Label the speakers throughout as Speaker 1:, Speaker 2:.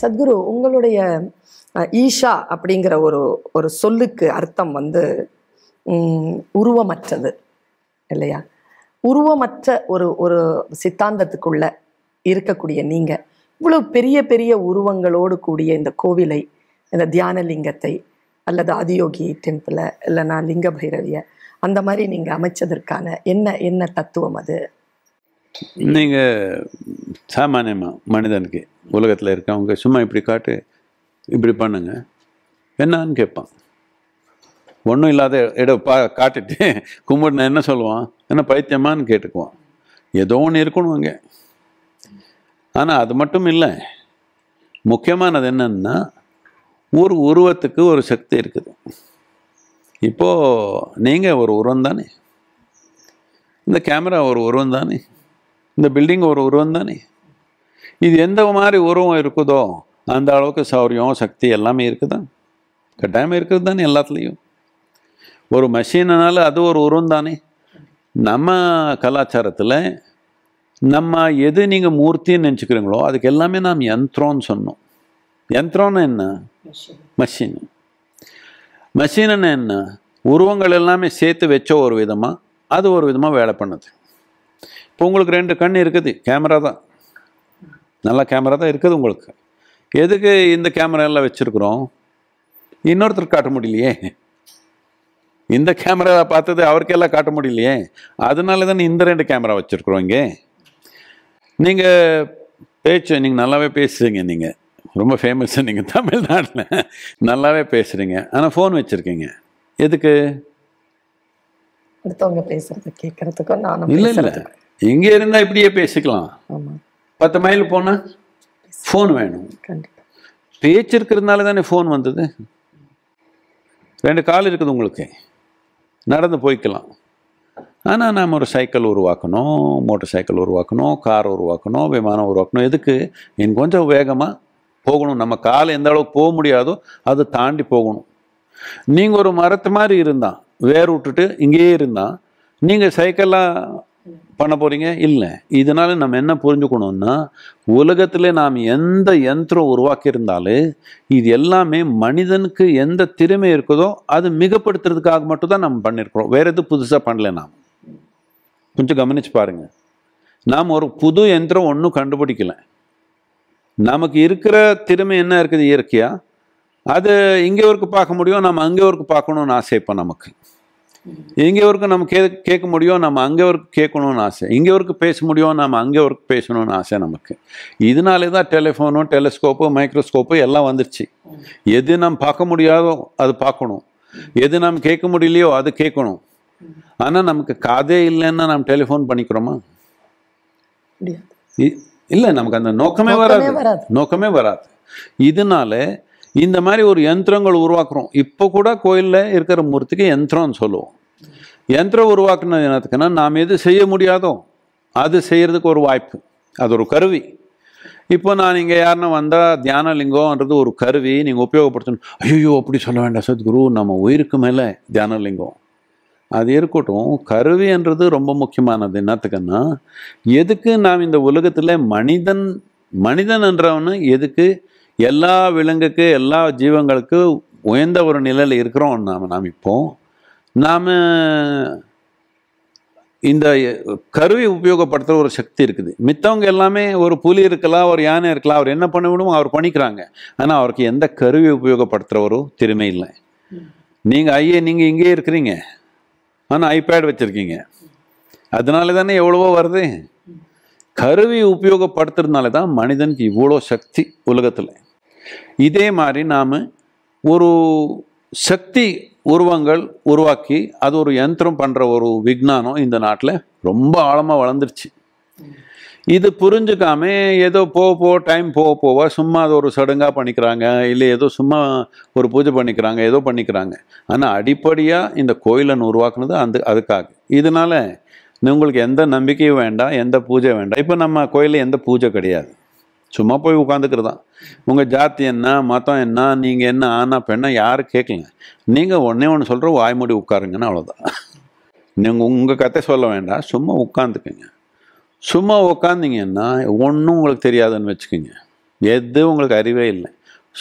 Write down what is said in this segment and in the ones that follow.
Speaker 1: சத்குரு உங்களுடைய ஈஷா அப்படிங்கிற ஒரு ஒரு சொல்லுக்கு அர்த்தம் வந்து உருவமற்றது இல்லையா? உருவமற்ற ஒரு ஒரு சித்தாந்தத்துக்குள்ள இருக்கக்கூடிய நீங்க இவ்வளவு பெரிய பெரிய உருவங்களோடு கூடிய இந்த கோவிலை இந்த தியான லிங்கத்தை அல்லது ஆதியோகி டெம்பிளை இல்லைன்னா லிங்க பைரவிய அந்த மாதிரி நீங்கள் அமைச்சதற்கான என்ன என்ன தத்துவம் அது?
Speaker 2: நீங்கள் சாமானியமாக மனிதனுக்கு உலகத்தில் இருக்கவங்க சும்மா இப்படி காட்டு இப்படி பண்ணுங்க. என்னன்னு கேட்பான். ஒன்றும் இல்லாத இடம் பா காட்டிட்டு கும்பிடுனா என்ன சொல்லுவான்? என்ன பைத்தியமான்னு கேட்டுக்குவான். ஏதோ ஒன்று இருக்கணும் அங்கே. ஆனால் அது மட்டும் இல்லை. முக்கியமானது என்னன்னா ஒரு உருவத்துக்கு ஒரு சக்தி இருக்குது. இப்போது நீங்கள் ஒரு உருவம் தானே. இந்த கேமரா ஒரு உருவம் தானே. இந்த பில்டிங் ஒரு உருவம் தானே? இது எந்த மாதிரி உருவம் இருக்குதோ அந்த அளவுக்கு சௌரியம் சக்தி எல்லாமே இருக்குதா? கட்டாயமாக இருக்குது தானே எல்லாத்துலேயும். ஒரு மஷீனால அது ஒரு உருவம் தானே? நம்ம கலாச்சாரத்தில் நம்ம எது நீங்கள் மூர்த்தின்னு நினச்சிக்கிறீங்களோ அதுக்கு எல்லாமே நாம் யந்திரம்னு சொன்னோம். யந்திரம்னு என்ன? மஷின் மஷின்னு என்ன? உருவங்கள் எல்லாமே சேர்த்து வச்ச ஒரு விதமாக அது ஒரு விதமாக வேலை பண்ணுது. இப்போ உங்களுக்கு ரெண்டு கண் இருக்குது கேமரா தான். நல்ல கேமரா தான் இருக்குது உங்களுக்கு. எதுக்கு இந்த கேமரா எல்லாம் வச்சுருக்குறோம்? இன்னொருத்தர் காட்ட முடியலையே. இந்த கேமரா பார்த்தது அவருக்கெல்லாம் காட்ட முடியலையே. அதனால தான் இந்த ரெண்டு கேமரா வச்சுருக்குறோம் இங்கே. நீங்கள் பேச்சு நீங்கள் நல்லாவே பேசுகிறீங்க நீங்கள் ரொம்ப ஃபேமஸ் நீங்கள் தமிழ்நாட்டில். நல்லாவே பேசுகிறீங்க ஆனால் ஃபோன் வச்சுருக்கீங்க. எதுக்கு?
Speaker 1: அடுத்தவங்க பேசுறத கேட்கறதுக்கும் நானும்
Speaker 2: இல்லை இல்லை. இங்கே இருந்தால் இப்படியே பேசிக்கலாம். பத்து மைல் போனால் ஃபோன் வேணும். பேச்சு இருக்கிறதுனால தானே ஃபோன் வந்தது? ரெண்டு கால் இருக்குது உங்களுக்கு. நடந்து போய்க்கலாம். ஆனால் நாம் ஒரு சைக்கிள் உருவாக்கணும் மோட்டார் சைக்கிள் உருவாக்கணும் கார் உருவாக்கணும் விமானம் உருவாக்கணும். எதுக்கு? இன்னும் கொஞ்சம் வேகமாக போகணும். நம்ம கால் எந்த அளவுக்கு போக முடியாதோ அதை தாண்டி போகணும். நீங்கள் ஒரு மரத்து மாதிரி இருந்தான் வேர் விட்டுட்டு இங்கேயே இருந்தான் நீங்கள் சைக்கிளாக பண்ண போகிறீங்க இல்லை. இதனால நம்ம என்ன புரிஞ்சுக்கணும்னா உலகத்தில் நாம் எந்த யந்திரம் உருவாக்கியிருந்தாலே இது எல்லாமே மனிதனுக்கு எந்த திறமை இருக்குதோ அது மிகப்படுத்துறதுக்காக மட்டும் தான் நம்ம பண்ணியிருக்கிறோம். வேற எதுவும் புதுசாக பண்ணல நாம். கொஞ்சம் கவனிச்சு பாருங்க. நாம் ஒரு புது யந்திரம் ஒன்றும் கண்டுபிடிக்கல. நமக்கு இருக்கிற திறமை என்ன இருக்குது இயற்கையா? அது இங்கே ஒருக்கு பார்க்க முடியும் நம்ம அங்கே ஒருக்கு பார்க்கணும்னு ஆசைப்போம் நமக்கு. இங்கே வரைக்கும் நம்ம கே கேட்க முடியும் நம்ம அங்கே வரைக்கும் கேட்கணும்னு ஆசை. இங்கே வரைக்கும் பேச முடியும் நம்ம அங்கே வரைக்கும் பேசணும்னு ஆசை நமக்கு. இதனாலே தான் டெலிஃபோனு டெலிஸ்கோப்பு மைக்ரோஸ்கோப்பு எல்லாம் வந்துருச்சு. எது நம்ம பார்க்க முடியாதோ அது பார்க்கணும். எது நம்ம கேட்க முடியலையோ அது கேட்கணும். ஆனால் நமக்கு காதே இல்லைன்னா நம்ம டெலிஃபோன் பண்ணிக்கிறோமா? இல்லை நமக்கு அந்த நோக்கமே வராது. நோக்கமே வராது. இதனால இந்த மாதிரி ஒரு யந்திரங்கள் உருவாக்குறோம். இப்போ கூட கோயிலில் இருக்கிற மூர்த்திக்கு யந்திரம்னு சொல்லுவோம். யந்திரம் உருவாக்குனது என்னத்துக்குன்னா நாம் எது செய்ய முடியாதோ அது செய்கிறதுக்கு ஒரு வாய்ப்பு. அது ஒரு கருவி. இப்போ நான் இங்கே யாருன்னா வந்தால் தியானலிங்கம்ன்றது ஒரு கருவி நீங்கள் உபயோகப்படுத்தணும். ஐயோ அப்படி சொல்ல வேண்டாம் சத்குரு நம்ம உயிருக்கு மேலே தியானலிங்கம் அது இருக்கட்டும் கருவின்றது ரொம்ப முக்கியமானது. என்னத்துக்குன்னா எதுக்கு நாம் இந்த உலகத்தில் மனிதன் மனிதன் என்றவனு எதுக்கு எல்லா விலங்குக்கு எல்லா ஜீவங்களுக்கு உயர்ந்த ஒரு நிலையில் இருக்கிறோம் நாம் நாம் இப்போ நாம் இந்த கருவி உபயோகப்படுத்துகிற ஒரு சக்தி இருக்குது. மித்தவங்க எல்லாமே ஒரு புலி இருக்கலாம் ஒரு யானை இருக்கலாம் அவர் என்ன பண்ண விடுமோ அவர் பண்ணிக்கிறாங்க. ஆனால் அவருக்கு எந்த கருவி உபயோகப்படுத்துகிற ஒரு திறமை இல்லை. நீங்கள் ஐயே நீங்கள் இங்கே இருக்கிறீங்க. ஆனால் ஐபேட் வச்சுருக்கீங்க. அதனால தானே எவ்வளவோ வருது. கருவி உபயோகப்படுத்துறதுனால தான் மனிதனுக்கு இவ்வளோ சக்தி உலகத்தில். இதே மாதிரி நாம் ஒரு சக்தி உருவங்கள் உருவாக்கி அது ஒரு யந்திரம் பண்ணுற ஒரு விஞ்ஞானம் இந்த நாட்டில் ரொம்ப ஆழமாக வளர்ந்துருச்சு. இது புரிஞ்சுக்காம ஏதோ போக போக டைம் போக போக சும்மா அது ஒரு சடங்காக பண்ணிக்கிறாங்க இல்லை ஏதோ சும்மா ஒரு பூஜை பண்ணிக்கிறாங்க ஏதோ பண்ணிக்கிறாங்க. ஆனால் அடிப்படையாக இந்த கோயிலன் உருவாக்குனது அந்த அதுக்காக. இதனால உங்களுக்கு எந்த நம்பிக்கையும் வேண்டாம் எந்த பூஜை வேண்டாம். இப்போ நம்ம கோயிலில் எந்த பூஜை கிடையாது. சும்மா போய் உட்காந்துக்கிறது? தான் உங்கள் ஜாதி என்ன மதம் என்ன நீங்கள் என்ன ஆனா பெண்ணா யாரும் கேட்கலங்க நீங்கள் ஒன்றே ஒன்று சொல்கிற வாய்மூடி உட்காருங்கன்னு அவ்வளோதான் நீங்கள் உங்கள் கதை சொல்ல வேண்டாம். சும்மா உட்காந்துக்குங்க. சும்மா உட்காந்திங்கன்னா ஒன்றும் உங்களுக்கு தெரியாதுன்னு வச்சுக்கோங்க. எது உங்களுக்கு அறிவே இல்லை.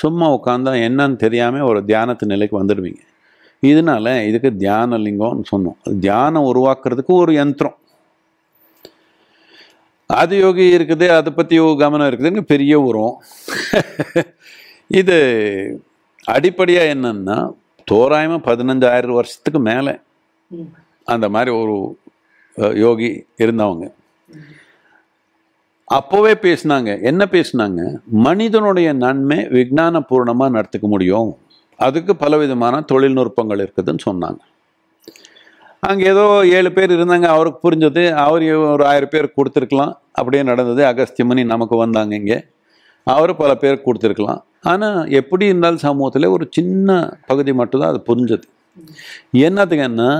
Speaker 2: சும்மா உட்காந்தா என்னன்னு தெரியாமல் ஒரு தியானத்து நிலைக்கு வந்துடுவீங்க. இதனால இதுக்கு தியான லிங்கம்னு சொன்னோம். தியானம் உருவாக்குறதுக்கு ஒரு யந்திரம். அது யோகி இருக்குது அதை பற்றி கவனம் இருக்குதுன்னு பெரிய உருவம் இது அடிப்படையாக என்னன்னா தோராயமாக பதினஞ்சாயிரம் வருஷத்துக்கு மேலே அந்த மாதிரி ஒரு யோகி இருந்தவங்க. அப்போவே பேசினாங்க. என்ன பேசினாங்க? மனிதனுடைய நன்மை விஜானபூர்ணமாக பூர்ணமாக நடத்திக்க முடியும். அதுக்கு பலவிதமான தொழில்நுட்பங்கள் இருக்குதுன்னு சொன்னாங்க. அங்கே ஏதோ ஏழு பேர் இருந்தாங்க அவருக்கு புரிஞ்சது. அவர் ஒரு ஆயிரம் பேர் கொடுத்துருக்கலாம். அப்படியே நடந்தது. அகஸ்திய முனி நமக்கு வந்தாங்க இங்கே. அவர் பல பேர் கொடுத்துருக்கலாம். ஆனால் எப்படி இருந்தாலும் சமூகத்தில் ஒரு சின்ன பகுதி மட்டும்தான் அது புரிஞ்சது. என்னத்துக்குன்னா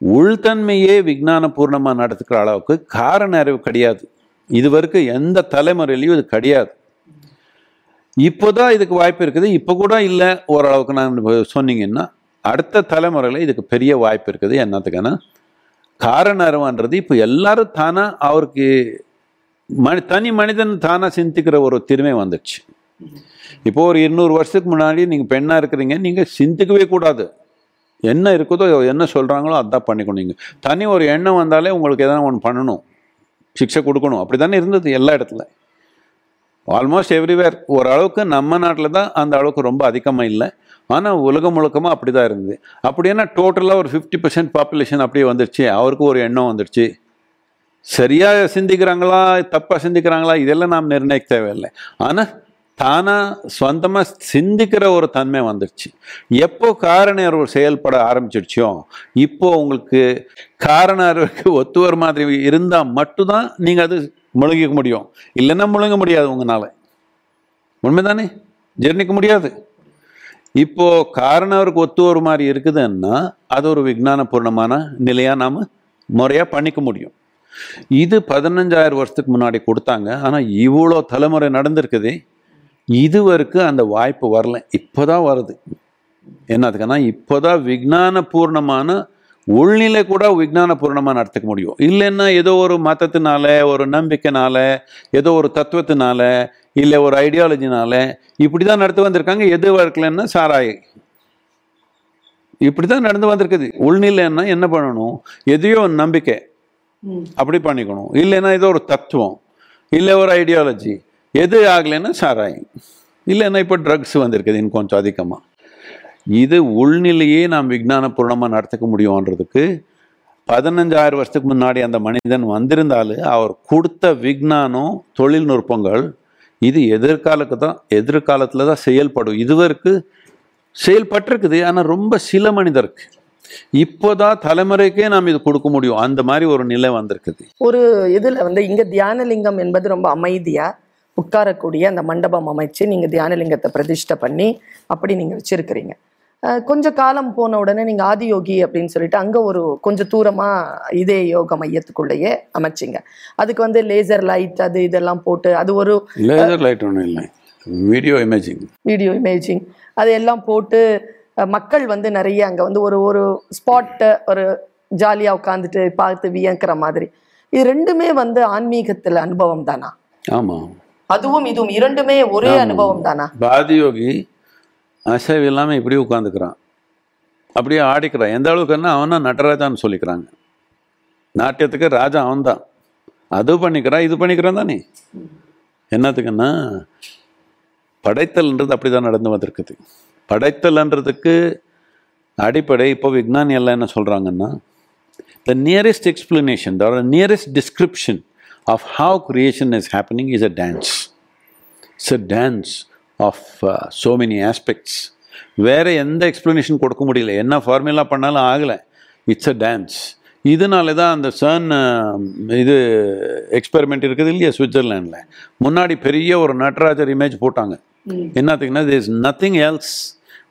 Speaker 2: உள்தன்மையே விஞ்ஞான பூர்ணமாக நடத்துக்கிற அளவுக்கு காரண அறிவு கிடையாது. இது வரைக்கும் எந்த தலைமுறையிலையும் இது கிடையாது. இப்போதான் இதுக்கு வாய்ப்பு இருக்குது. இப்போ கூட இல்லை. ஓரளவுக்கு நான் சொன்னீங்கன்னா அடுத்த தலைமுறையில் இதுக்கு பெரிய வாய்ப்பு இருக்குது. என்னத்துக்குன்னா காரண அறிவுன்றது இப்போ எல்லாரும் தானாக அவருக்கு மனி தனி மனிதன் தானாக சிந்திக்கிற ஒரு திறமை வந்துடுச்சு. இப்போ ஒரு இருநூறு வருஷத்துக்கு முன்னாடி நீங்கள் பெண்ணாக இருக்கிறீங்க நீங்கள் சிந்திக்கவே கூடாது. என்ன இருக்குதோ என்ன சொல்கிறாங்களோ அதான் பண்ணிக்கணும் நீங்கள் தனி ஒரு எண்ணம் வந்தாலே உங்களுக்கு எதனா ஒன்று பண்ணணும். சிக்ஷை கொடுக்கணும். அப்படி தானே இருந்தது எல்லா இடத்துல. ஆல்மோஸ்ட் எவ்ரிவேர் ஓரளவுக்கு நம்ம நாட்டில் தான் அந்த அளவுக்கு ரொம்ப அதிகமாக இல்லை. ஆனால் உலகம் முழுக்கமாக அப்படி தான் இருந்தது அப்படின்னா டோட்டலாக ஒரு ஃபிஃப்டி பர்சன்ட் பாப்புலேஷன் அப்படியே வந்துடுச்சு அவருக்கு ஒரு எண்ணம் வந்துடுச்சு சரியாக சிந்திக்கிறாங்களா தப்பாக சிந்திக்கிறாங்களா இதெல்லாம் நாம் நிர்ணயிக்க தேவையில்லை. ஆனால் தானாக சொந்தமாக சிந்திக்கிற ஒரு தன்மை வந்துடுச்சு எப்போ காரண அறிவு செயல்பட ஆரம்பிச்சிடுச்சோ இப்போ உங்களுக்கு காரண அறிவுக்கு ஒத்து வர மாதிரி இருந்தால் மட்டும்தான் நீங்கள் அது முழுங்கிக்க முடியும். இல்லைன்னா முழுங்க முடியாது உங்களால். உண்மைதானே? ஜீர்ணிக்க முடியாது. இப்போ காரணவருக்கு ஒத்து ஒரு மாதிரி இருக்குதுன்னா அது ஒரு விஞ்ஞான பூர்ணமான நிலையாக நாம் முறையாக பண்ணிக்க முடியும். இது பதினஞ்சாயிரம் வருஷத்துக்கு முன்னாடி கொடுத்தாங்க. ஆனால் இவ்வளோ தலைமுறை நடந்திருக்குது. இதுவரைக்கும் அந்த வாய்ப்பு வரல. இப்போ தான் வருது என்னதுக்குன்னா இப்போதான் விஞ்ஞான பூர்ணமான உள்நிலை கூட விஞ்ஞான பூர்ணமாக முடியும். இல்லைன்னா ஏதோ ஒரு மதத்தினால ஒரு நம்பிக்கைனால ஏதோ ஒரு தத்துவத்தினால இல்லை ஒரு ஐடியாலஜினால இப்படி தான் நடத்தி வந்திருக்காங்க. எது வரக்கலன்னா சாராய. இப்படி தான் நடந்து வந்திருக்குது. உள்நிலைன்னா என்ன பண்ணணும்? எதையோ ஒரு நம்பிக்கை அப்படி பண்ணிக்கணும். இல்லைன்னா ஏதோ ஒரு தத்துவம். இல்லை ஒரு ஐடியாலஜி எது ஆகலைன்னா சாராயம். இல்லைன்னா இப்போ ட்ரக்ஸ் வந்திருக்குது இன்னும் கொஞ்சம் அதிகமாக இது உள்நிலையே நாம் விஞ்ஞான பூர்ணமாக நடத்திக்க முடியும்ன்றதுக்கு பதினஞ்சாயிரம் வருஷத்துக்கு முன்னாடி அந்த மனிதன் வந்திருந்தாலும் அவர் கொடுத்த விஞ்ஞானம் தொழில்நுட்பங்கள் இது எதிர்காலத்துக்கு தான் எதிர்காலத்தில் தான் செயல்படும். இதுவரைக்கு செயல்பட்டிருக்குது ஆனால் ரொம்ப சில மனிதருக்கு. இப்போதான் தலைமுறைக்கே நாம் இது கொடுக்க முடியும். அந்த மாதிரி ஒரு நிலை வந்திருக்குது.
Speaker 1: ஒரு இதுல வந்து இங்க தியானலிங்கம் என்பது ரொம்ப அமைதியா உட்காரக்கூடிய அந்த மண்டபம் அமைச்சு நீங்க தியானலிங்கத்தை பிரதிஷ்டை பண்ணி அப்படி நீங்க வச்சிருக்கிறீங்க. கொஞ்ச காலம் போன உடனே நீங்க ஆதியோகி அப்படின்னு சொல்லிட்டு அங்க ஒரு கொஞ்சம் தூரமா இதே யோக மையத்துக்குள்ளேயே அமைச்சிங்க. அதுக்கு வந்து லேசர் லைட் அது இதெல்லாம் போட்டு அது ஒரு
Speaker 2: லேசர் லைட் ஒன்றும் இல்லை. Video imaging.
Speaker 1: Video imaging. அது எல்லாம் போட்டு மக்கள் வந்து நிறைய அங்கே வந்து ஒரு ஒரு ஸ்பாட்டை ஒரு ஜாலியாக உட்காந்துட்டு பார்த்து வியக்கிற மாதிரி. இது ரெண்டுமே வந்து ஆன்மீகத்தில் அனுபவம் தானா?
Speaker 2: ஆமாம்
Speaker 1: அதுவும் இதுவும் இரண்டுமே ஒரே அனுபவம் தானா?
Speaker 2: பாதியோகி அசைவு இல்லாமல் இப்படி உட்காந்துக்கிறான் அப்படியே ஆடிக்கிறான். எந்த அளவுக்குன்னா அவனா நடராஜான்னு சொல்லிக்கிறாங்க. நாட்டியத்துக்கு ராஜா அவன்தான். அது பண்ணிக்கிறான் இது பண்ணிக்கிறான் தானே. என்னத்துக்குன்னா படைத்தல்ன்றது அப்படி தான் நடந்து வந்திருக்குது. படைத்தல்ன்றதுக்கு அடிப்படை இப்போ விஞ்ஞானி எல்லாம் என்ன சொல்கிறாங்கன்னா the nearest explanation the nearest description of how creation is happening is a dance it's a dance of so many aspects வேறு எந்த எக்ஸ்ப்ளனேஷன் கொடுக்க முடியல. என்ன ஃபார்முலா பண்ணாலும் ஆகலை. இட்ஸ் அ டான்ஸ் இதனால தான் அந்த சர்ன் இது எக்ஸ்பெரிமெண்ட் இருக்குது இல்லையா சுவிட்சர்லாண்டில் முன்னாடி பெரிய ஒரு நடராஜர் இமேஜ் போட்டாங்க. என்னத்துக்குன்னா there is nothing else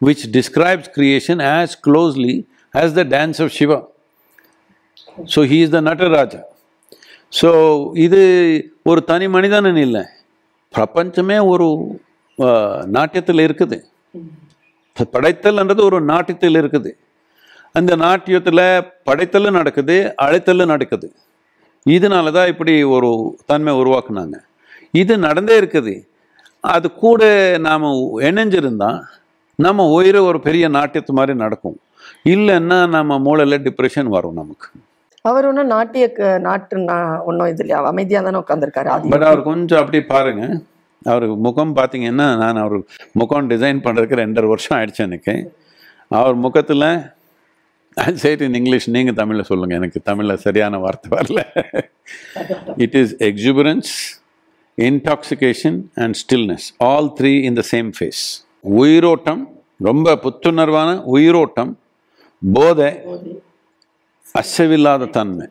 Speaker 2: which describes creation as closely as the dance of Shiva. So he is the Nataraja. So இது ஒரு தனி மனிதன் இல்லை. பிரபஞ்சமே ஒரு நாட்டியத்தில் இருக்குது. படைத்தல்ன்றது ஒரு நாட்டியத்தில் இருக்குது. அந்த நாட்டியத்தில் படைத்தலும் நடக்குது அழைத்தலும் நடக்குது. இதனால தான் இப்படி ஒரு தன்மை உருவாக்குனாங்க. இது நடந்தே இருக்குது. அது கூட நாம் இணைஞ்சிருந்தா நம்ம உயிரை ஒரு பெரிய நாட்டியத்து மாதிரி நடக்கும். இல்லைன்னா நம்ம மூளையில் டிப்ரெஷன் வரும் நமக்கு.
Speaker 1: அவர் ஒன்றும் நாட்டிய நாட்டு ஒண்ணும் இது இல்லையா? அமைதியா தானே உட்காந்துருக்காரு
Speaker 2: பட் அவர் கொஞ்சம் அப்படி பாருங்க. அவர் முகம் பார்த்தீங்கன்னா நான் அவர் முகம் டிசைன் பண்ணுறதுக்கு ரெண்டரை வருஷம் ஆயிடுச்சு எனக்கு. அவர் முகத்தில் சரி இன் இங்கிலீஷ் நீங்கள் தமிழில் சொல்லுங்கள் எனக்கு தமிழில் சரியான வார்த்தை வரல. It is exuberance intoxication and stillness all three in the same face உயிரோட்டம் ரொம்ப புத்துணர்வான உயிரோட்டம் போதை. அசைவில்லாத தன்மை.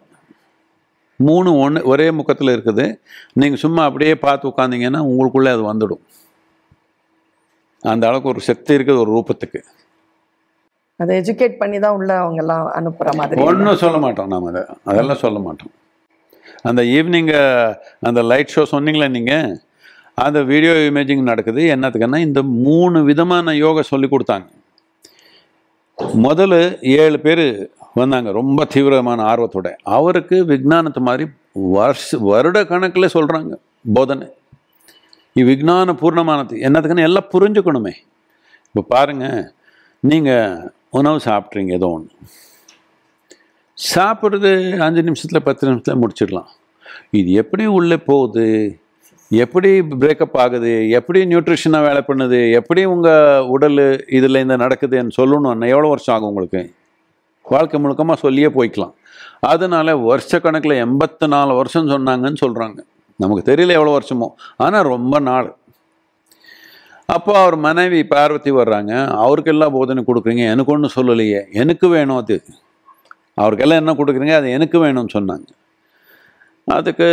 Speaker 2: மூணு ஒன்று ஒரே முகத்தில் இருக்குது. நீங்கள் சும்மா அப்படியே பார்த்து உட்காந்தீங்கன்னா உங்களுக்குள்ளே அது வந்துடும். அந்த அளவுக்கு ஒரு சக்தி இருக்குது ஒரு ரூபத்துக்கு.
Speaker 1: அதை எஜுகேட் பண்ணி தான் உள்ள அவங்க எல்லாம் அனுப்புற மாதிரி
Speaker 2: ஒன்றும் சொல்ல மாட்டோம் நாம் அதை. அதெல்லாம் சொல்ல மாட்டோம். அந்த ஈவினிங்கு அந்த லைட் ஷோ சொன்னீங்களே நீங்கள் அந்த வீடியோ இமேஜிங் நடக்குது. என்னத்துக்குன்னா இந்த மூணு விதமான யோகா சொல்லி கொடுத்தாங்க. முதல்ல ஏழு பேர் வந்தாங்க. ரொம்ப தீவிரமான ஆர்வத்தோட. அவருக்கு விஜானத்து மாதிரி வருஷ வருட கணக்கில் சொல்கிறாங்க போதனை. விஜான பூர்ணமானது. என்னத்துக்குன்னு எல்லாம் புரிஞ்சுக்கணுமே. இப்போ பாருங்கள் நீங்கள் உணவு சாப்பிட்றீங்க ஏதோ ஒன்று சாப்பிட்றது அஞ்சு நிமிஷத்தில் பத்து நிமிஷத்தில் முடிச்சிடலாம். இது எப்படி உள்ளே போகுது? எப்படி பிரேக்கப் ஆகுது? எப்படி நியூட்ரிஷனாக வேலை பண்ணுது? எப்படி உங்கள் உடல் இதில் இந்த நடக்குதுன்னு சொல்லணும்னா எவ்வளோ வருஷம் ஆகும் உங்களுக்கு? வாழ்க்கை முழுக்கமாக சொல்லியே போய்க்கலாம். அதனால வருஷ கணக்கில் எண்பத்து நாலு வருஷம் சொன்னாங்கன்னு சொல்கிறாங்க நமக்கு தெரியல எவ்வளோ வருஷமோ. ஆனால் ரொம்ப நாள். அப்போ அவர் மனைவி பார்வதி வர்றாங்க. அவருக்கெல்லாம் போதனை கொடுக்குறீங்க. எனக்கு ஒன்றும் சொல்லலையே. எனக்கு வேணும் அது. அவருக்கெல்லாம் என்ன கொடுக்குறீங்க? அது எனக்கு வேணும்னு சொன்னாங்க. அதுக்கு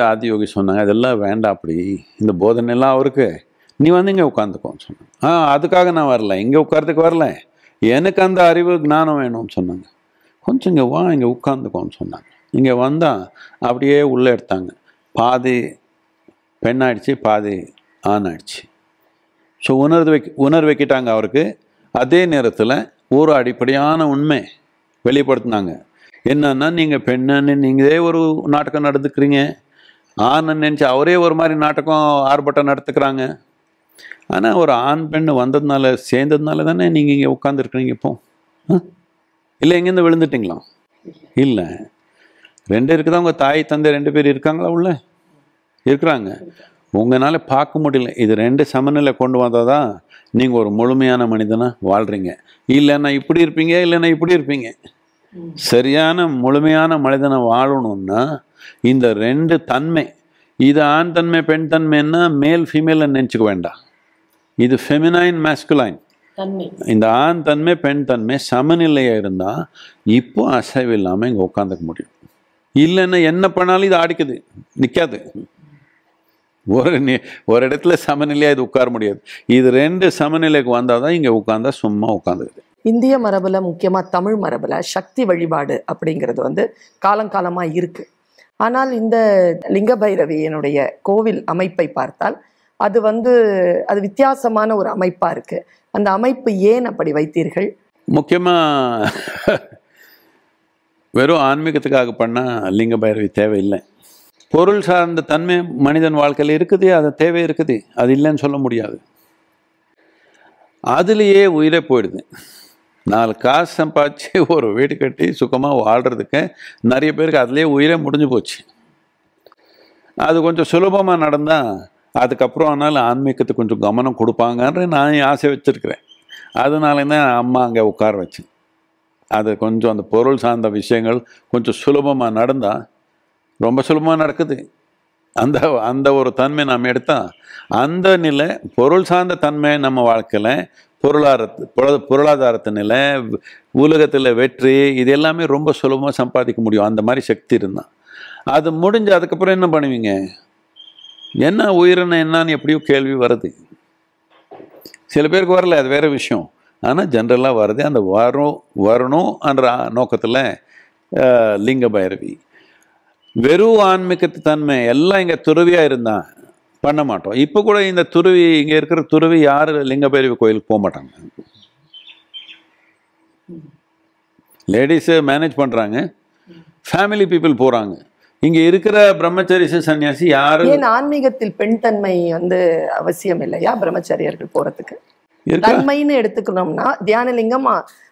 Speaker 2: ஆதியோகி சொன்னாங்க அதெல்லாம் வேண்டாம் அப்படி. இந்த போதனை எல்லாம் அவருக்கு. நீ வந்து இங்கே உட்காந்துக்கோன்னு சொன்னாங்க. ஆ அதுக்காக நான் வரல. இங்கே உட்காரத்துக்கு வரல. எனக்கு அந்த அறிவு ஞானம் வேணும்னு சொன்னாங்க. கொஞ்சம் இங்கே வா இங்கே உட்காந்துக்கோன்னு சொன்னாங்க. இங்கே வந்தால் அப்படியே உள்ளே எடுத்தாங்க. பாதி பெண்ணாயிடுச்சு பாதி ஆண் ஆயிடுச்சு. ஸோ உணர்வு வைக்க உணர்வு வைக்கிட்டாங்க அவருக்கு. அதே நேரத்தில் ஒரு அடிப்படையான உண்மை வெளிப்படுத்தினாங்க. என்னன்னா நீங்கள் பெண்ணுன்னு நீங்களே ஒரு நாடகம் நடந்துக்கிறீங்க. ஆண் நினச்சி அவரே ஒரு மாதிரி நாடகம் ஆர்ப்பாட்டம் நடத்துக்கிறாங்க. ஆனால் ஒரு ஆண் பெண் வந்ததுனால சேர்ந்ததுனால தானே நீங்கள் இங்கே உட்காந்துருக்குறீங்க இப்போ? ஆ? இல்லை எங்கேருந்து விழுந்துட்டீங்களா? இல்லை. ரெண்டு இருக்குதா உங்கள் தாய் தந்தை ரெண்டு பேர் இருக்காங்களா உள்ள? இருக்கிறாங்க. உங்களால் பார்க்க முடியல. இது ரெண்டு சமநிலை கொண்டு வந்தால் தான் நீங்கள் ஒரு முழுமையான மனிதனாக வாழ்கிறீங்க இல்லைன்னா இப்படி இருப்பீங்க இல்லைன்னா இப்படி இருப்பீங்க. சரியான முழுமையான மனிதனை வாழணும்னா இந்த ரெண்டு தன்மை இது ஆண் தன்மை பெண் தன்மைன்னா மேல் ஃபீமேலை நினச்சிக்க வேண்டாம். இது ஃபெமினைன் மேஸ்குலைன்
Speaker 1: தன்மை.
Speaker 2: இந்த ஆண் தன்மை பெண் தன்மை சமநிலையாக இருந்தால் இப்போ அசைவு இல்லாமல் இங்கே உட்காந்துக்க முடியும். இல்லைன்னா என்ன பண்ணாலும் இது ஆடிக்குது. நிற்காது ஒரு நி- ஒரு இடத்துல சமநிலையாக இது உட்கார முடியாது. இது ரெண்டு சமநிலைக்கு வந்தால் தான் இங்கே உட்காந்தா சும்மா உட்காந்துக்குது
Speaker 1: இந்திய மரபுல முக்கியமா தமிழ் மரபுல சக்தி வழிபாடு அப்படிங்கிறது வந்து காலங்காலமா இருக்கு. ஆனால் இந்த லிங்க பைரவியினுடைய கோவில் அமைப்பை பார்த்தால் அது வந்து அது வித்தியாசமான ஒரு அமைப்பாக இருக்கு. அந்த அமைப்பு ஏன் அப்படி வைத்தீர்கள்?
Speaker 2: முக்கியமாக வெறும் ஆன்மீகத்துக்காக பண்ணால் லிங்க பைரவி தேவையில்லை. பொருள் சார்ந்த தன்மை மனிதன் வாழ்க்கையில் இருக்குது அது தேவை இருக்குது. அது இல்லைன்னு சொல்ல முடியாது. அதுலேயே உயிரே போயிடுது. நாலு காசு சம்பாதிச்சு ஒரு வீடு கட்டி சுகமாக வாழ்கிறதுக்கு நிறைய பேருக்கு அதுலேயே உயிரே முடிஞ்சு போச்சு. அது கொஞ்சம் சுலபமாக நடந்தால் அதுக்கப்புறம் ஆனாலும் ஆன்மீகத்துக்கு கொஞ்சம் கவனம் கொடுப்பாங்கன்ற நான் ஆசை வச்சுருக்கிறேன். அதனால தான் அம்மா அங்கே உட்கார வச்சேன் அது கொஞ்சம் அந்த பொருள் சார்ந்த விஷயங்கள் கொஞ்சம் சுலபமாக நடந்தால் ரொம்ப சுலபமாக நடக்குது. அந்த அந்த ஒரு தன்மை நாம் எடுத்தால் அந்த நிலை பொருள் சார்ந்த தன்மை நம்ம வாழ்க்கையில் பொருளாதாரத்து பொருள- பொருளாதாரத்து நிலை உலகத்தில் வெற்றி இது எல்லாமே ரொம்ப சுலபமாக சம்பாதிக்க முடியும். அந்த மாதிரி சக்தி இருந்தால் அது முடிஞ்சு அதுக்கப்புறம் என்ன பண்ணுவீங்க? என்ன உயிரினம் என்னன்னு எப்படியோ கேள்வி வருது. சில பேருக்கு வரல அது வேற விஷயம். ஆனால் ஜென்ரலாக வருது அந்த வரும் வரணும் என்ற நோக்கத்தில் லிங்க பைரவி வெறும் ஆன்மீகத்து தன்மை எல்லாம் இங்கே துறவியாக இருந்தா பண்ண மாட்டோம். இப்போ கூட இந்த துருவி இங்கே இருக்கிற துருவி யார்? லிங்க பைரவி கோயிலுக்கு போக மாட்டாங்க. லேடிஸு மேனேஜ் பண்ணுறாங்க ஃபேமிலி பீப்புள் போகிறாங்க இங்க இருக்கிற பிரம்மச்சரிச சன்னியாசி யாரும்
Speaker 1: ஏன் ஆன்மீகத்தில் பெண் தன்மை வந்து அவசியம் இல்லையா பிரம்மச்சரியர்கள் போறதுக்கு? தன்மைன்னு எடுத்துக்கணும்னா தியானலிங்கம்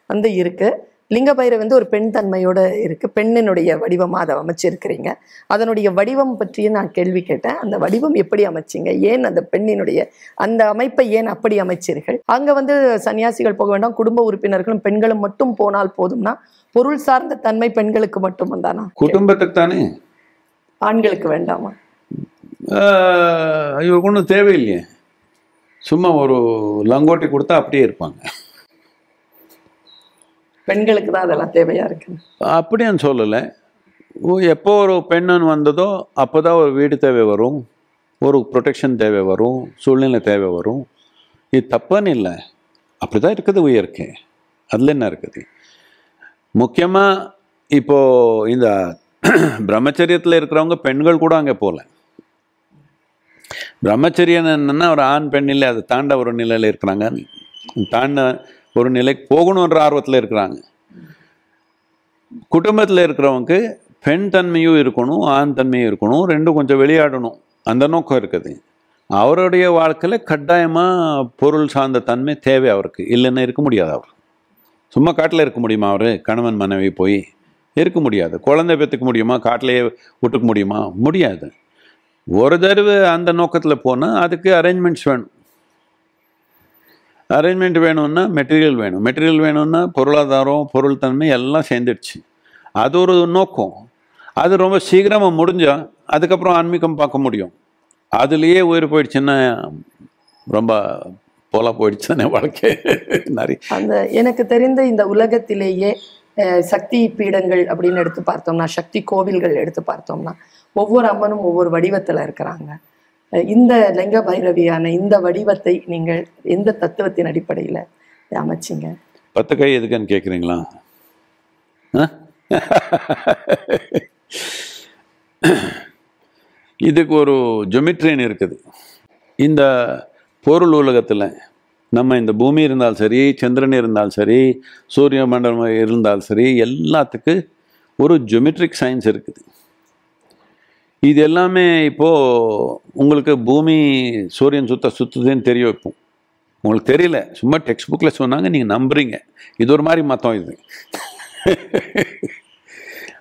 Speaker 1: வந்து இருக்கு. லிங்க பைரவ் வந்து ஒரு பெண் தன்மையோட இருக்கு. பெண்ணினுடைய வடிவமா அதை அமைச்சிருக்கிறீங்க. அதனுடைய வடிவம் பற்றிய நான் கேள்வி கேட்டேன். அந்த வடிவம் எப்படி அமைச்சீங்க? ஏன் அந்த பெண்ணினுடைய அந்த அமைப்பை ஏன் அப்படி அமைச்சீர்கள்? அங்க வந்து சன்னியாசிகள் போக வேண்டாம். குடும்ப உறுப்பினர்களும் பெண்களும் மட்டும் போனால் போதும்னா பொருள் சார்ந்த தன்மை பெண்களுக்கு மட்டும் தானா
Speaker 2: குடும்பத்துக்கு தானே?
Speaker 1: ஆண்களுக்கு வேண்டாமா?
Speaker 2: இவருக்கு ஒன்றும் தேவையில்லையே. சும்மா ஒரு லங்கோட்டி கொடுத்தா அப்படியே இருப்பாங்க.
Speaker 1: பெண்களுக்கு தான் அதெல்லாம் தேவையா இருக்கு?
Speaker 2: அப்படின்னு சொல்லலை. ஓ, எப்போ ஒரு பெண்ணுன்னு வந்ததோ அப்போ தான் ஒரு வீடு தேவை வரும். ஒரு ப்ரொடெக்ஷன் தேவை வரும். சூழ்நிலை தேவை வரும். இது தப்புன்னு இல்லை. அப்படி தான் இருக்குது உயர்க்கை. அதில் என்ன இருக்குது? முக்கியமாக இப்போது இந்த பிரம்மச்சரியத்தில் இருக்கிறவங்க பெண்கள் கூட அங்கே போகல பிரம்மச்சரியன் என்னென்னா ஒரு ஆண் பெண் இல்லை அதை தாண்ட ஒரு நிலையில் இருக்கிறாங்க. தாண்ட ஒரு நிலைக்கு போகணுன்ற ஆர்வத்தில் இருக்கிறாங்க. குடும்பத்தில் இருக்கிறவங்க பெண் தன்மையும் இருக்கணும் ஆண் தன்மையும் இருக்கணும் ரெண்டும் கொஞ்சம் விளையாடணும். அந்த நோக்கம் இருக்குது. அவருடைய வாழ்க்கையில் கட்டாயமாக பொருள் சார்ந்த தன்மை தேவை அவருக்கு. இல்லைன்னா இருக்க முடியாது அவர். சும்மா காட்டில் இருக்க முடியுமா அவர்? கணவன் மனைவி போய் இருக்க முடியாது. குழந்தை பெற்றுக்க முடியுமா? காட்டிலேயே விட்டுக்க முடியுமா? முடியாது. ஒரு தடவை அந்த நோக்கத்தில் போனால் அதுக்கு அரேஞ்ச்மெண்ட்ஸ் வேணும். அரேஞ்ச்மெண்ட் வேணும்னா மெட்டீரியல் வேணும். மெட்டீரியல் வேணும்னா பொருளாதாரம் பொருள் தன்மை எல்லாம் சேர்ந்துடுச்சு. அது ஒரு நோக்கம். அது ரொம்ப சீக்கிரமாக முடிஞ்சால் அதுக்கப்புறம் ஆன்மீகம் பார்க்க முடியும். அதுலேயே உயிர் போயிடுச்சுன்னா ரொம்ப போலா போயிடுச்சுன்னு வாழ்க்கை. நிறைய
Speaker 1: அந்த எனக்கு தெரிந்த இந்த உலகத்திலேயே சக்தி பீடங்கள் அப்படின்னு எடுத்து பார்த்தோம்னா சக்தி கோவில்கள் எடுத்து பார்த்தோம்னா ஒவ்வொரு அம்மனும் ஒவ்வொரு வடிவத்தில் இருக்கிறாங்க. இந்த லிங்க பைரவியான இந்த வடிவத்தை நீங்கள் எந்த தத்துவத்தின் அடிப்படையில் அமைச்சிங்க?
Speaker 2: பத்து கை எதுக்குன்னு கேட்குறீங்களா இதுக்கு ஒரு ஜொமெட்ரின்னு இருக்குது. இந்த பொருள் உலகத்தில் நம்ம இந்த பூமி இருந்தாலும் சரி சந்திரன் இருந்தாலும் சரி சூரிய மண்டலம் இருந்தாலும் சரி எல்லாத்துக்கு ஒரு ஜொமெட்ரிக் சயின்ஸ் இருக்குது. இது எல்லாமே இப்போது உங்களுக்கு பூமி சூரியன் சுத்த சுத்துதுன்னு தெரிய வைப்போம். உங்களுக்கு தெரியல. சும்மா டெக்ஸ்ட் புக்கில் சொன்னாங்க நீங்கள் நம்புறீங்க. இது ஒரு மாதிரி மத்தம் இது.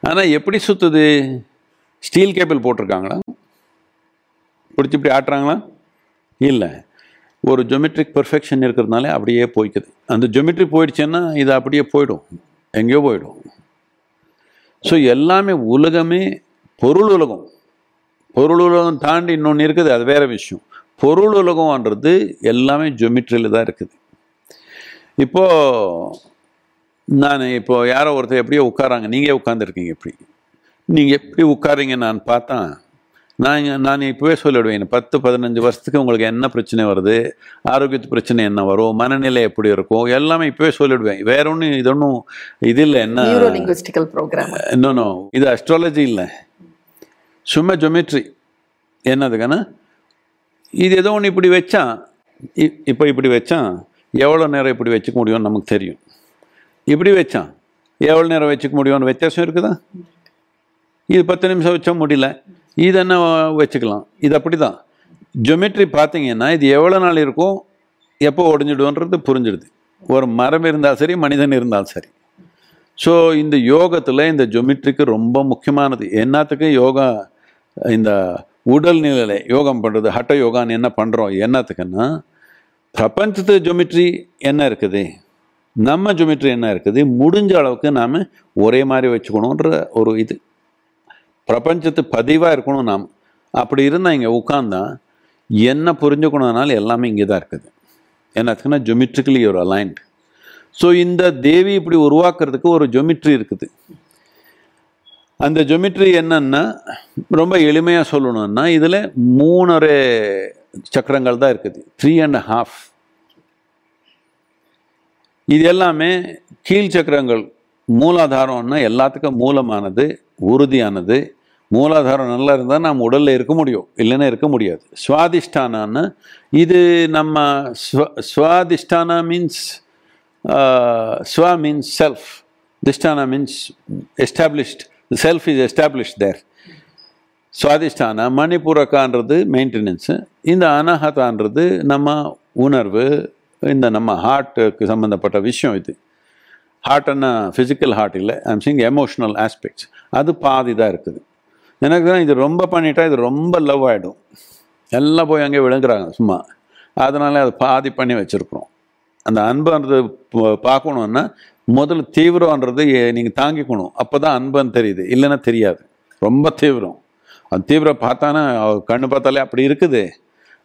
Speaker 2: ஆனால் எப்படி சுற்றுது ஸ்டீல் கேபிள் போட்டிருக்காங்களா? பிடிச்சி இப்படி ஆட்டுறாங்களா? இல்லை. ஒரு ஜொமெட்ரிக் பெர்ஃபெக்ஷன் இருக்கிறதுனால அப்படியே போய்க்குது. அந்த ஜொமெட்ரி போயிடுச்சுன்னா இது அப்படியே போயிடும். எங்கேயோ போயிடும். ஸோ எல்லாமே உலகமே பொருள் உலகம். பொருள் உலகம் தாண்டி இன்னொன்று இருக்குது அது வேற விஷயம். பொருள் உலகம்ன்றது எல்லாமே ஜொமெட்ரியில் தான் இருக்குது. இப்போது நான் இப்போ யாரோ ஒருத்தர் எப்படியோ உட்காராங்க. நீங்கள் உட்காந்துருக்கீங்க எப்படி நீங்கள் எப்படி உட்காரீங்க நான் பார்த்தா நான் இங்க- நான் இப்போவே சொல்லிவிடுவேன் பத்து பதினஞ்சு வருஷத்துக்கு உங்களுக்கு என்ன பிரச்சனை வருது? ஆரோக்கியத்து பிரச்சனை என்ன வரும்? மனநிலை எப்படி இருக்கும்? எல்லாமே இப்போவே சொல்லிவிடுவேன் வேற ஒன்றும் இது ஒன்றும் இது இல்லை. என்ன? இன்னொன்று இது அஸ்ட்ராலஜி இல்லை. சும்மா ஜொமெட்ரி என்னதுக்கான? இது ஏதோ ஒன்று இப்படி வச்சான் இப்போ இப்படி வச்சான் எவ்வளோ நேரம் இப்படி வச்சுக்க முடியும்னு நமக்கு தெரியும். இப்படி வச்சான் எவ்வளோ நேரம் வச்சுக்க முடியும்னு வித்தியாசம் இருக்குதா? இது பத்து நிமிஷம் வச்சா முடியல. இது என்ன வச்சுக்கலாம்? இது அப்படி தான் ஜொமெட்ரி பார்த்தீங்கன்னா இது எவ்வளோ நாள் இருக்கும் எப்போ உடஞ்சிடுவோன்றது புரிஞ்சிடுது. ஒரு மரம் இருந்தாலும் சரி மனிதன் இருந்தாலும் சரி. ஸோ இந்த யோகத்தில் இந்த ஜொமெட்ரிக்கு ரொம்ப முக்கியமானது. என்னத்துக்கு யோகா இந்த உடல் நிலை யோகம் பண்ணுறது ஹட்ட யோகான்னு என்ன பண்ணுறோம் என்னத்துக்குன்னா பிரபஞ்சத்து ஜொமெட்ரி என்ன இருக்குது? நம்ம ஜொமெட்ரி என்ன இருக்குது? முடிஞ்ச அளவுக்கு நாம் ஒரே மாதிரி வச்சுக்கணுன்ற ஒரு இது. பிரபஞ்சத்து பதிவாக இருக்கணும் நாம். அப்படி இருந்தால் இங்கே உட்காந்தா என்ன புரிஞ்சுக்கணும்னாலும் எல்லாமே இங்கே தான் இருக்குது என்னத்துக்குன்னா ஜொமெட்ரிக்கலி ஒரு அலைன்ட் ஸோ இந்த தேவி இப்படி உருவாக்குறதுக்கு ஒரு ஜொமெட்ரி இருக்குது. அந்த ஜொமெட்ரி என்னன்னா ரொம்ப எளிமையாக சொல்லணும்னா இதில் மூணரை சக்கரங்கள் தான் இருக்குது. த்ரீ அண்ட் ஹாஃப் இது எல்லாமே கீழ் சக்கரங்கள் மூலாதாரம்னா எல்லாத்துக்கும் மூலமானது உறுதியானது மூலாதாரம் நல்லா இருந்தால் நாம் உடலில் இருக்க முடியும் இல்லைன்னா இருக்க முடியாது. சுவாதிஷ்டானான்னு இது நம்ம ஸ்வ சுவாதிஷ்டானா மீன்ஸ் ஸ்வ means self திஷ்டானா means established self is established there Swadhishthana மணிபூரக்கான்றது maintenance இந்த அனாஹதான்றது நம்ம உணர்வு இந்த நம்ம ஹார்ட்டுக்கு சம்மந்தப்பட்ட விஷயம் இது. ஹார்ட்னா ஃபிசிக்கல் ஹார்ட் இல்லை ஐம் சிங் எமோஷ்னல் ஆஸ்பெக்ட்ஸ் அது பாதி தான் இருக்குது. எனக்கு தான் இது ரொம்ப பண்ணிட்டா இது ரொம்ப லவ் ஆகிடும் எல்லாம் போய் அங்கே விழுங்குறாங்க சும்மா. அதனால அதை பாதி பண்ணி வச்சுருக்குறோம். அந்த அன்புன்றது பார்க்கணுன்னா முதல்ல தீவிரம்ன்றது நீங்கள் தாங்கிக்கணும். அப்போ தான் அன்புன்னு தெரியுது. இல்லைன்னா தெரியாது. ரொம்ப தீவிரம். அந்த தீவிரம் பார்த்தானா கண்ணு பார்த்தாலே அப்படி இருக்குது.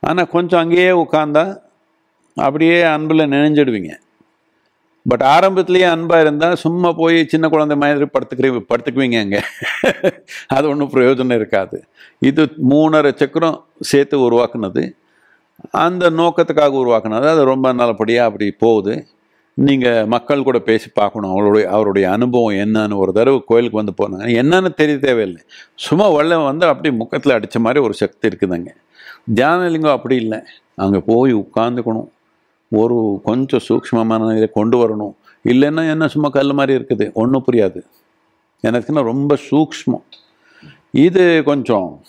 Speaker 2: ஆனால் கொஞ்சம் அங்கேயே உட்காந்தா அப்படியே அன்பில் நினைஞ்சிடுவீங்க. பட் ஆரம்பத்துலேயே அன்பாக இருந்தால் சும்மா போய் சின்ன குழந்தை மாதிரி படுத்துக்கிறீங்க படுத்துக்குவீங்க அங்கே. அது ஒன்றும் பிரயோஜனம் இருக்காது. இது மூணரை சக்கரம் சேர்த்து உருவாக்குனது. அந்த நோக்கத்துக்காக உருவாக்குனது. அது ரொம்ப நல்லபடியாக அப்படி போகுது. நீங்கள் மக்கள் கூட பேசி பார்க்கணும். அவருடைய அவருடைய அனுபவம் என்னன்னு. ஒரு தடவை கோயிலுக்கு வந்து போனாங்க என்னன்னு தெரிய தேவையில்லை. சும்மா வெள்ளம் வந்து அப்படி முக்கத்தில் அடித்த மாதிரி ஒரு சக்தி இருக்குதுங்க. தியானலிங்கம் அப்படி இல்லை. அங்கே போய் உட்காந்துக்கணும் ஒரு கொஞ்சம் சூக்ஷ்மமான இதை கொண்டு வரணும். இல்லைன்னா என்ன சும்மா கல் மாதிரி இருக்குது. ஒன்றும் புரியாது. எனக்குன்னா ரொம்ப சூக்ஷ்மம். இது கொஞ்சம்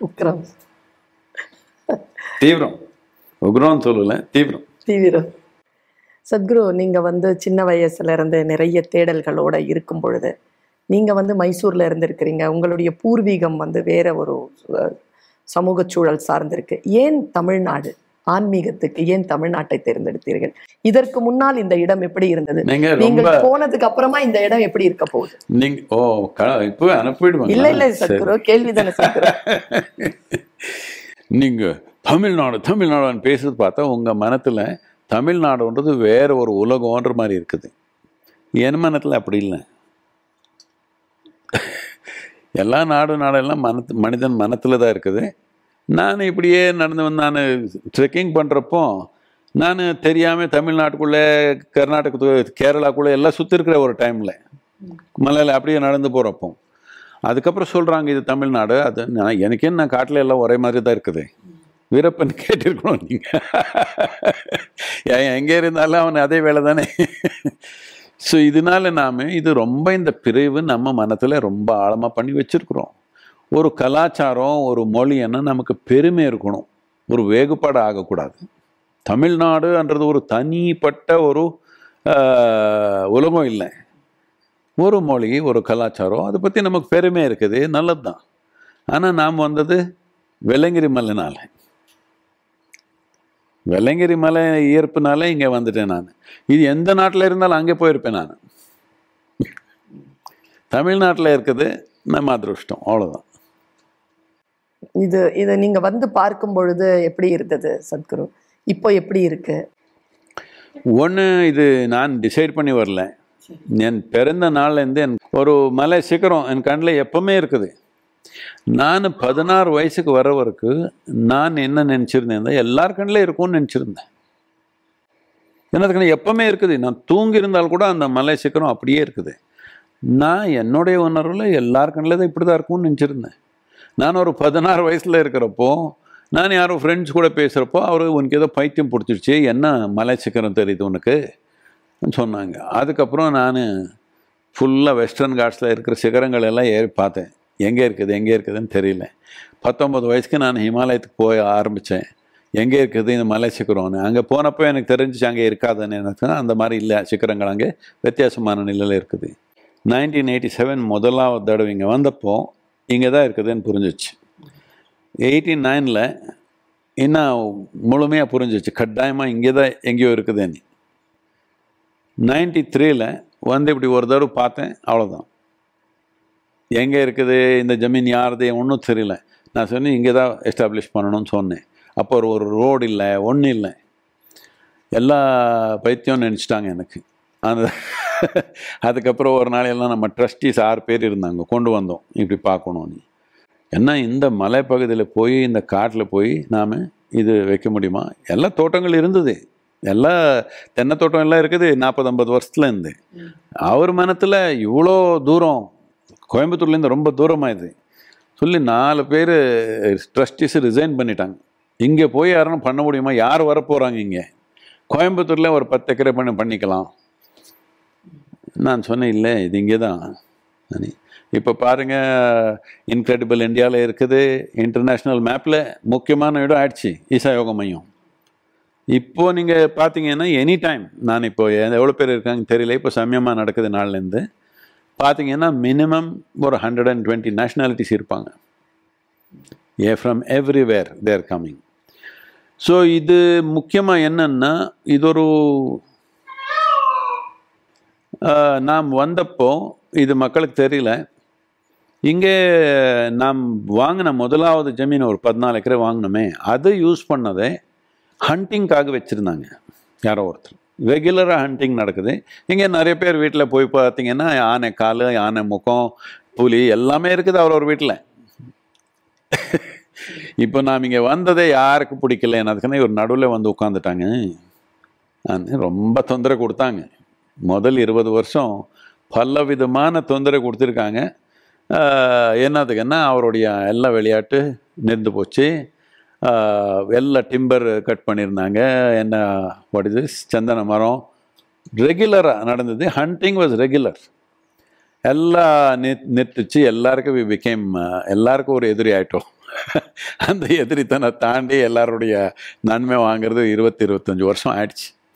Speaker 1: உக்ரம்.
Speaker 2: தீவிரம். உக்ரம் சொல்லலை தீவிரம்.
Speaker 1: தீவிரம். சத்குரு நீங்க வந்து சின்ன வயசுல இருந்து நிறைய தேடல்களோட இருக்கும் பொழுது நீங்க வந்து மைசூர்ல இருந்திருக்கிறீங்க. உங்களுடைய பூர்வீகம் வந்து வேற ஒரு சமூக சூழல் சார்ந்திருக்கு. ஏன் தமிழ்நாடு? ஆன்மீகத்துக்கு ஏன் தமிழ்நாட்டை தேர்ந்தெடுத்தீர்கள்? இதற்கு முன்னால் இந்த இடம் எப்படி இருந்தது? நீங்கள் போனதுக்கு அப்புறமா இந்த இடம் எப்படி இருக்க போகுது?
Speaker 2: நீங்க ஓ இப்பவே அனுப்பிடுவாங்க
Speaker 1: இல்ல இல்ல சத்குரு கேள்விதானே சத்குரு.
Speaker 2: நீங்க தமிழ்நாடு தமிழ்நாடுன்னு பேசுறது பார்த்தா உங்க மனத்துல தமிழ்நாடுன்றது வேற ஒரு உலகம்ன்ற மாதிரி இருக்குது. என் மனத்துல அப்படி இல்லை. எல்லா நாடு நாடெல்லாம் மனத்து மனிதன் மனத்துல தான் இருக்குது. நான் இப்படியே நடந்து வந்து நான் ட்ரெக்கிங் பண்ணுறப்போ நான் தெரியாமல் தமிழ்நாட்டுக்குள்ளே கர்நாடகத்து கேரளாக்குள்ளே எல்லாம் சுற்றிருக்கிற ஒரு டைமில் மலையில் அப்படியே நடந்து போகிறப்போ அதுக்கப்புறம் சொல்கிறாங்க இது தமிழ்நாடு அது நான் எனக்கே நான் காட்டில் எல்லாம் ஒரே மாதிரி தான் இருக்குது. வீரப்பன் கேட்டிருக்கணும் நீங்கள் எங்கே இருந்தாலும் அவன் அதே வேலை தானே. ஸோ இதனால நாம் இது ரொம்ப இந்த பிரிவு நம்ம மனத்தில் ரொம்ப ஆழமாக பண்ணி வச்சுருக்குறோம். ஒரு கலாச்சாரம் ஒரு மொழின்னா நமக்கு பெருமை இருக்கணும். ஒரு வேகுபாடு ஆகக்கூடாது. தமிழ்நாடுன்றது ஒரு தனிப்பட்ட ஒரு உலகம் இல்லை. ஒரு மொழி ஒரு கலாச்சாரம் அதை பற்றி நமக்கு பெருமை இருக்குது. நல்லது தான் ஆனால் நாம் வந்தது வெள்ளங்கிரி மலைனால. வெள்ளங்கிரி மலை ஈர்ப்புனால இங்கே வந்துட்டேன் நான். இது எந்த நாட்டில் இருந்தாலும் அங்கே போயிருப்பேன் நான். தமிழ்நாட்டில் இருக்குது நம்ம அதிருஷ்டம். அவ்வளோதான்
Speaker 1: இது இதை நீங்க வந்து பார்க்கும் பொழுது எப்படி இருந்தது சத்குரு? இப்போ எப்படி இருக்கு?
Speaker 2: ஒன்று இது நான் டிசைட் பண்ணி வரல. என் பிறந்த நாள்லேருந்து என் ஒரு மலை சிகரம் என் கண்ணில் எப்பவுமே இருக்குது. நான் பதினாறு வயசுக்கு வர வரைக்கும் நான் என்ன நினச்சிருந்தேன் எல்லார் கண்ணில் இருக்கும்னு நினச்சிருந்தேன். எனக்கு எப்பவுமே இருக்குது. நான் தூங்கி இருந்தால் கூட அந்த மலை சிக்கரம் அப்படியே இருக்குது. நான் என்னுடைய உணர்வில் எல்லார் கண்ணில் தான் இப்படி தான் இருக்கும்னு நினச்சிருந்தேன். நான் ஒரு பதினாறு வயசில் இருக்கிறப்போ நான் யாரோ ஃப்ரெண்ட்ஸ் கூட பேசுகிறப்போ அவர் உனக்கு ஏதோ பைத்தியம் பிடிச்சிருச்சு என்ன மலை சிக்கரம் தெரியுது உனக்கு? சொன்னாங்க. அதுக்கப்புறம் நான் ஃபுல்லாக வெஸ்டர்ன் காட்ஸில் இருக்கிற சிகரங்கள் எல்லாம் ஏறி பார்த்தேன். எங்கே இருக்குது எங்கே இருக்குதுன்னு தெரியல. பத்தொம்பது வயசுக்கு நான் ஹிமாலயத்துக்கு போய் ஆரம்பித்தேன் எங்கே இருக்குது இந்த மலை சிக்கரம்னு அங்கே போனப்போ எனக்கு தெரிஞ்சிச்சு அங்கே இருக்காதுன்னு எனக்கு அந்த மாதிரி இல்லை சிக்கரங்கள் அங்கே வித்தியாசமான நிலையில் இருக்குது. நைன்டீன் எயிட்டி செவன் முதலாவது தடவை இங்கே வந்தப்போ இங்கே தான் இருக்குதுன்னு புரிஞ்சிச்சு. எயிட்டி நைனில் இன்னும் முழுமையாக புரிஞ்சிச்சு கட்டாயமாக இங்கே தான் எங்கேயோ இருக்குதுன்னு. நைன்டி த்ரீல வந்து இப்படி ஒரு தடவை பார்த்தேன் அவ்வளோதான் எங்கே இருக்குது இந்த ஜமீன் யாருது ஒன்றும் தெரியல. நான் சொன்னேன் இங்கே தான் எஸ்டாப்ளிஷ் பண்ணணும்னு சொன்னேன். அப்போ ஒரு ஒரு ரோடு இல்லை ஒன்றும் இல்லை. எல்லா பைத்தியம் நினச்சிட்டாங்க எனக்கு. அந்த அதுக்கப்புறம் ஒரு நாள் எல்லாம் நம்ம ட்ரஸ்டீஸ் ஆறு பேர் இருந்தாங்க. கொண்டு வந்தோம். இப்படி பார்க்கணும்னு என்ன இந்த மலைப்பகுதியில் போய் இந்த காட்டில் போய் நாம் இது வைக்க முடியுமா? எல்லா தோட்டங்கள் இருந்தது. எல்லா தென்னை தோட்டம் எல்லாம் இருக்குது. நாற்பது ஐம்பது வருஷத்துலேருந்து அவர் மனத்தில் இவ்வளோ தூரம் கோயம்புத்தூர்லேருந்து ரொம்ப தூரமாக இது. சொல்லி நாலு பேர் ட்ரஸ்டீஸ் ரிசைன் பண்ணிட்டாங்க. இங்கே போய் யாரும் பண்ண முடியுமா? யார் வர போகிறாங்க இங்கே? கோயம்புத்தூரில் ஒரு பத்து ஏக்கரை பண்ணி பண்ணிக்கலாம். நான் சொன்னேன் இல்லை இது இங்கே தான் இப்போ பாருங்கள் இன்க்ரெடிபிள் இந்தியாவில் இருக்குது இன்டர்நேஷ்னல் மேப்பில் முக்கியமான இடம் ஆயிடுச்சு ஈசா யோக மையம். இப்போ நீங்கள் பார்த்தீங்கன்னா எனி டைம் நான் இப்போ எவ்வளோ பேர் இருக்காங்க தெரியல இப்போ சமயமாக நடக்குது நாள்லேருந்து. பார்த்தீங்கன்னா மினிமம் ஒரு ஹண்ட்ரட் அண்ட் டுவெண்ட்டி நேஷ்னாலிட்டிஸ் இருப்பாங்க. ஏ from everywhere there coming so இது முக்கியமாக என்னன்னா இது ஒரு நாம் வந்தப்போ இது மக்களுக்கு தெரியல. இங்கே நாம் வாங்கின முதலாவது ஜமீன் ஒரு பதினாலு ஏக்கரை வாங்கினோமே அது யூஸ் பண்ணதை ஹண்டிங்காக வச்சுருந்தாங்க. யாரோ ஒருத்தர். ரெகுலராக ஹண்டிங் நடக்குது. இங்கே நிறைய பேர் வீட்டில் போய் பார்த்தீங்கன்னா யானை கால் யானை முகம் புலி எல்லாமே இருக்குது அவர் ஒரு வீட்டில். இப்போ நாம் இங்கே வந்ததே யாருக்கு பிடிக்கல? அதுக்குன்னு ஒரு நடுவில் வந்து உட்காந்துட்டாங்க ரொம்ப தொந்தரவு கொடுத்தாங்க. முதல் இருபது வருஷம் பல விதமான தொந்தரவு கொடுத்துருக்காங்க. என்னதுக்குன்னா அவருடைய எல்லா விளையாட்டு நின்று போச்சு. எல்லா டிம்பர் கட் பண்ணியிருந்தாங்க. என்ன படிது சந்தன மரம். ரெகுலராக நடந்தது. ஹண்டிங் வாஸ் ரெகுலர் எல்லாம் நிற் நிறுத்துச்சு. எல்லாருக்கும் வி பிகேம் எல்லாருக்கும் ஒரு எதிரி ஆயிட்டோம். அந்த எதிரித்தனை தாண்டி எல்லாருடைய நன்மை வாங்குறது இருபத்தி இருபத்தஞ்சி வருஷம் ஆயிடுச்சு.